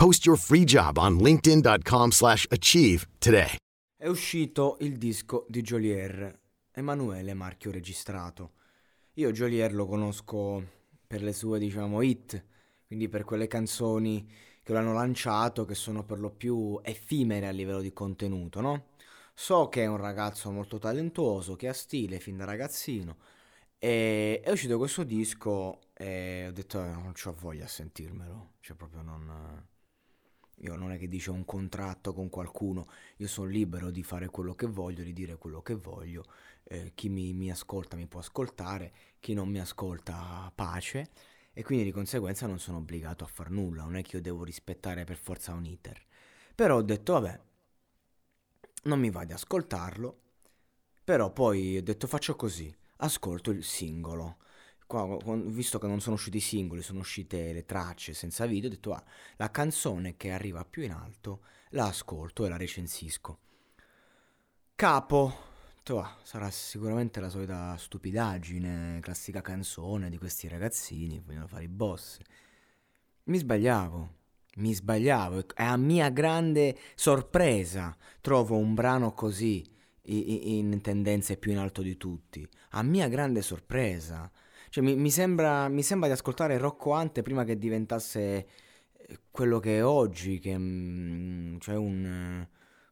Post your free job on linkedin.com/achieve slash achieve today. È uscito il disco di Jolier, Emanuele marchio registrato. Io Jolier lo conosco per le sue, diciamo, hit, quindi per quelle canzoni che l'hanno lanciato, che sono per lo più effimere a livello di contenuto, no? So che è un ragazzo molto talentuoso, che ha stile fin da ragazzino. E è uscito questo disco e ho detto "Eh, non ho voglia a sentirmelo, cioè proprio non... Io non è che dice un contratto con qualcuno, io sono libero di fare quello che voglio, di dire quello che voglio, eh, chi mi, mi ascolta mi può ascoltare, chi non mi ascolta pace e quindi di conseguenza non sono obbligato a far nulla, non è che io devo rispettare per forza un iter. Però ho detto vabbè, non mi va di ascoltarlo, però poi ho detto faccio così, ascolto il singolo. Qua, visto che non sono usciti i singoli, sono uscite le tracce senza video, ho detto ah, la canzone che arriva più in alto la ascolto e la recensisco. Capo, detto, ah, sarà sicuramente la solita stupidaggine, classica canzone di questi ragazzini vogliono fare i boss. Mi sbagliavo, mi sbagliavo e a mia grande sorpresa trovo un brano così i- i- in tendenze più in alto di tutti. A mia grande sorpresa. Cioè, mi, mi sembra, mi sembra di ascoltare Rocco Ante prima che diventasse eh, quello che è oggi, che mm, cioè un,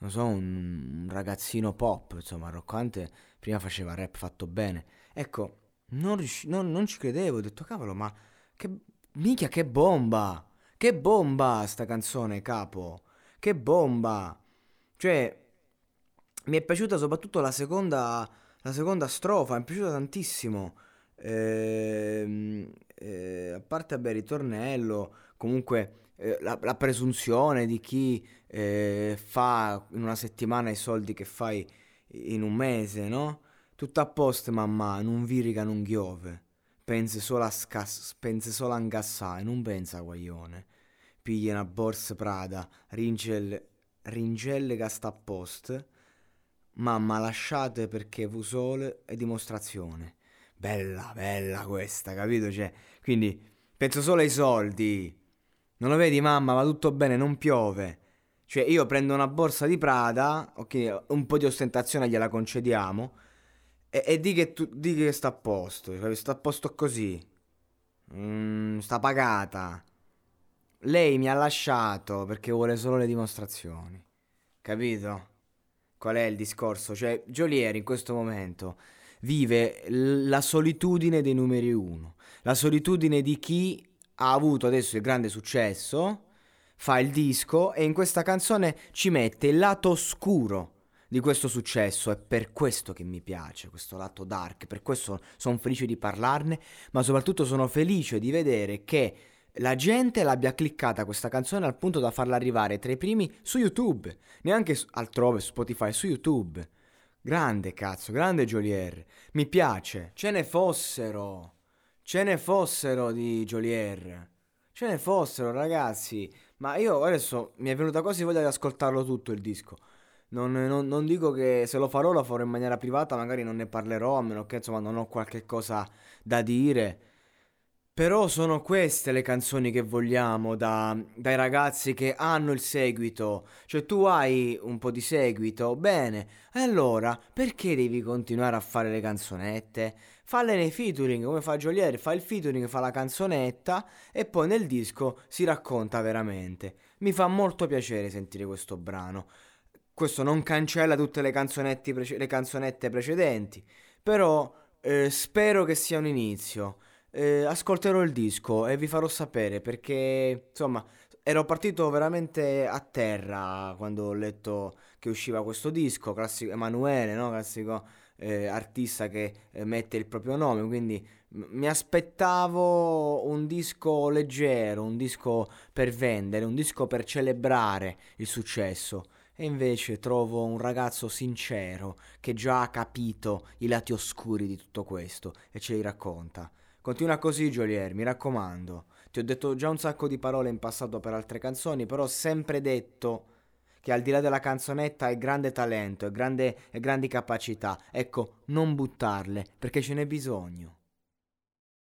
eh, so, un, ragazzino pop, insomma, Rocco Ante prima faceva rap fatto bene. Ecco, non, riusci- non- non ci credevo, ho detto, cavolo, ma che, mica che bomba! Che bomba sta canzone, capo! Che bomba! Cioè, mi è piaciuta soprattutto la seconda, la seconda strofa, mi è piaciuta tantissimo. Ehm, eh, a parte, il ritornello, comunque eh, la, la presunzione di chi eh, fa in una settimana i soldi che fai in un mese, no? Tutto a posto, mamma, non virica, non chiove. Pensi solo a, scas- pensi solo a incassare, non pensa a guaglione. Piglia una borsa Prada, ringelle, ringelle che sta a posto. Mamma, lasciate perché vu sole e dimostrazione. Bella, bella questa, capito? Cioè, quindi penso solo ai soldi. Non lo vedi, mamma? Va tutto bene, non piove. Cioè, io prendo una borsa di Prada, ok, un po' di ostentazione gliela concediamo, e, e di, che tu- di che sta a posto, capito? sta a posto così. Mm, sta pagata. Lei mi ha lasciato perché vuole solo le dimostrazioni. Capito? Qual è il discorso? Cioè, Jolieri in questo momento vive la solitudine dei numeri uno, la solitudine di chi ha avuto adesso il grande successo, fa il disco e in questa canzone ci mette il lato oscuro di questo successo. È per questo che mi piace, questo lato dark, per questo sono felice di parlarne, ma soprattutto sono felice di vedere che la gente l'abbia cliccata questa canzone al punto da farla arrivare tra i primi su YouTube, neanche altrove, su Spotify, su YouTube. Grande cazzo, grande Jolier. Mi piace. Ce ne fossero. Ce ne fossero di Jolier. Ce ne fossero, ragazzi. Ma io adesso mi è venuta quasi voglia di ascoltarlo tutto il disco. Non, non- non dico che se lo farò lo farò in maniera privata, magari non ne parlerò, a meno che insomma non ho qualche cosa da dire. Però sono queste le canzoni che vogliamo da, dai ragazzi che hanno il seguito. Cioè tu hai un po' di seguito, bene. E allora perché devi continuare a fare le canzonette? Falle nei featuring, come fa Joliet, fa il featuring, fa la canzonetta e poi nel disco si racconta veramente. Mi fa molto piacere sentire questo brano. Questo non cancella tutte le, prece- le canzonette precedenti, però eh, spero che sia un inizio eh, ascolterò il disco e vi farò sapere perché insomma ero partito veramente a terra quando ho letto che usciva questo disco, classico Emanuele, no? classico eh, artista che eh, mette il proprio nome, quindi m- mi aspettavo un disco leggero, un disco per vendere, un disco per celebrare il successo. E invece trovo un ragazzo sincero che già ha capito i lati oscuri di tutto questo e ce li racconta. Continua così, Jolier, mi raccomando. Ti ho detto già un sacco di parole in passato per altre canzoni, però ho sempre detto che al di là della canzonetta hai grande talento e grandi capacità. Ecco, non buttarle, perché ce n'è bisogno.